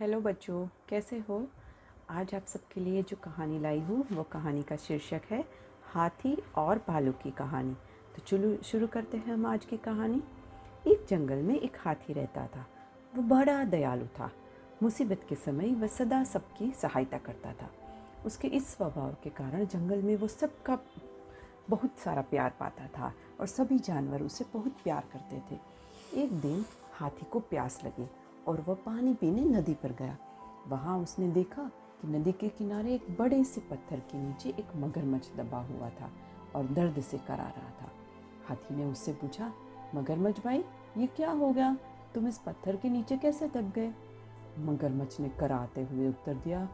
Hello बच्चों, कैसे हो? आज आप सबके लिए जो कहानी लाई हूँ, वो कहानी का शीर्षक है, हाथी और भालू की कहानी। तो चलो शुरू करते हैं हम आज की कहानी। एक जंगल में एक हाथी रहता था। वो बड़ा दयालु था। मुसीबत के समय वह सदा सबकी सहायता करता था। उसके इस स्वभाव के कारण जंगल में वो सबका बहुत सारा प्यार पाता था और सभी जानवर उसे बहुत प्यार करते थे। एक दिन हाथी को प्यास लगी। और वह पानी पीने नदी पर गया। वहाँ उसने देखा कि नदी के किनारे एक बड़े से पत्थर के नीचे एक मगरमच्छ दबा हुआ था और दर्द से करा रहा था। हाथी ने उससे पूछा, मगरमच्छ भाई, ये क्या हो गया? तुम इस पत्थर के नीचे कैसे दब गए? मगरमच्छ ने कराते हुए उत्तर दिया,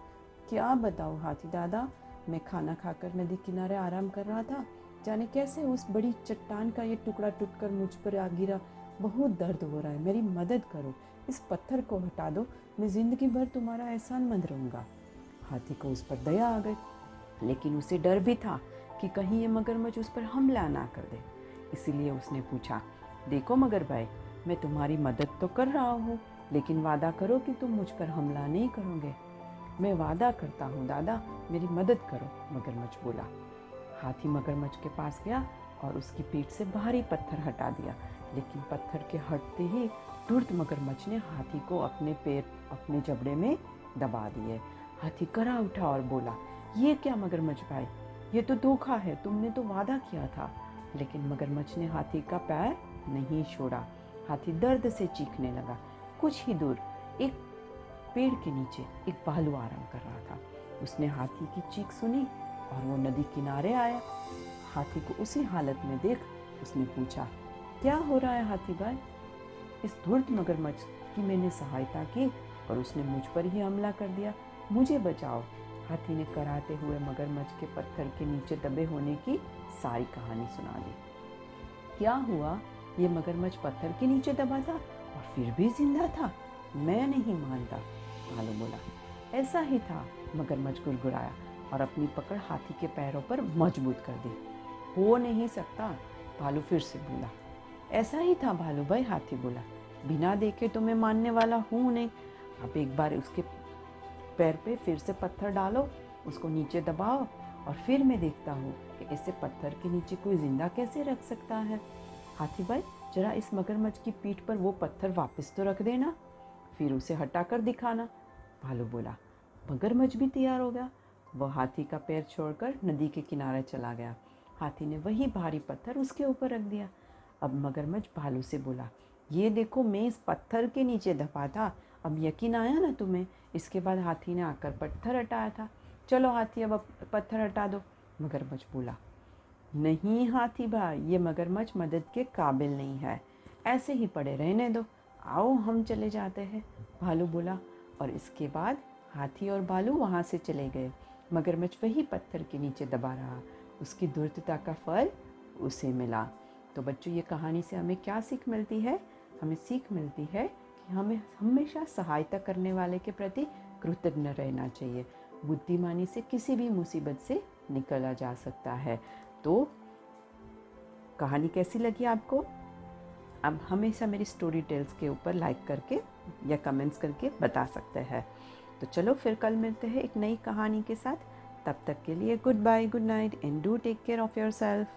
क्या बताओ हाथी दादा, मैं खाना खाकर नदी किनारे आराम कर रहा था। जाने कैसे उस बड़ी चट्टान का ये टुकड़ा टूटकर मुझ पर आ गिरा बहुत दर्द हो रहा है, मेरी मदद करो, इस पत्थर को हटा दो, मैं ज़िंदगी भर तुम्हारा एहसान मंद रहूँगा। हाथी को उस पर दया आ गई, लेकिन उसे डर भी था कि कहीं ये मगरमच्छ उस पर हमला ना कर दे। इसीलिए उसने पूछा, देखो मगर भाई मैं तुम्हारी मदद तो कर रहा हूँ, लेकिन वादा करो कि तुम मुझ पर हमला नहीं करोगे। मैं वादा करता हूँ, दादा, मेरी मदद करो, मगरमच्छ बोला। हाथी मगरमच्छ के पास गया और उसकी पीठ से भारी पत्थर हटा दिया। लेकिन पत्थर के हटते ही तुरंत मगरमच्छ ने हाथी को अपने पैर, अपने जबड़े में दबा दिए। हाथी करा उठा और बोला, ये क्या मगरमच्छ भाई? ये तो धोखा है, तुमने तो वादा किया था। लेकिन मगरमच्छ ने हाथी का पैर नहीं छोड़ा। हाथी दर्द से चीखने लगा। कुछ ही दूर एक पेड़ के नीचे एक भालू आराम कर रहा था। उसने हाथी की चीख सुनी और वो नदी किनारे आया। हाथी को उसी हालत में देख उसने पूछा क्या हो रहा है हाथी भाई इस धूर्त मगरमच्छ की मैंने सहायता की और उसने मुझ पर ही हमला कर दिया। मुझे बचाओ। हाथी ने कराते हुए मगरमच्छ के पत्थर के नीचे दबे होने की सारी कहानी सुना दी। क्या हुआ? ये मगरमच्छ पत्थर के नीचे दबा था और फिर भी ज़िंदा था? मैं नहीं मानता भालू बोला ऐसा ही था, मगरमच्छ गुड़गुड़ाया और अपनी पकड़ हाथी के पैरों पर मज़बूत कर दी। हो नहीं सकता, भालू फिर से बोला ऐसा ही था भालू भाई हाथी बोला। बिना देखे तो मैं मानने वाला हूँ नहीं। अब एक बार उसके पैर पे फिर से पत्थर डालो, उसको नीचे दबाओ और फिर मैं देखता हूँ कि ऐसे पत्थर के नीचे कोई ज़िंदा कैसे रख सकता है। हाथी भाई जरा इस मगरमच्छ की पीठ पर वो पत्थर वापस तो रख देना, फिर उसे हटाकर दिखाना। भालू बोला, मगरमच्छ भी तैयार हो गया। वह हाथी का पैर छोड़कर नदी के किनारे चला गया। हाथी ने वही भारी पत्थर उसके ऊपर रख दिया। अब मगरमच्छ भालू से बोला, ये देखो, मैं इस पत्थर के नीचे दफ़ा था। अब यकीन आया ना तुम्हें? इसके बाद हाथी ने आकर पत्थर हटाया था। चलो हाथी, अब पत्थर हटा दो। मगरमच्छ बोला, नहीं हाथी भाई, ये मगरमच्छ मदद के काबिल नहीं है। ऐसे ही पड़े रहने दो। आओ, हम चले जाते हैं। भालू बोला, और इसके बाद हाथी और भालू वहाँ से चले गए। मगरमच्छ वही पत्थर के नीचे दबा रहा। उसकी दुर्दता का फल उसे मिला। तो बच्चों, ये कहानी से हमें क्या सीख मिलती है? हमें सीख मिलती है कि हमें हमेशा सहायता करने वाले के प्रति कृतज्ञ रहना चाहिए। बुद्धिमानी से किसी भी मुसीबत से निकला जा सकता है। तो कहानी कैसी लगी आपको? अब हमेशा मेरी स्टोरी टेल्स के ऊपर लाइक करके या कमेंट्स करके बता सकते हैं। तो चलो, फिर कल मिलते हैं एक नई कहानी के साथ। तब तक के लिए good bye good night and do take care of yourself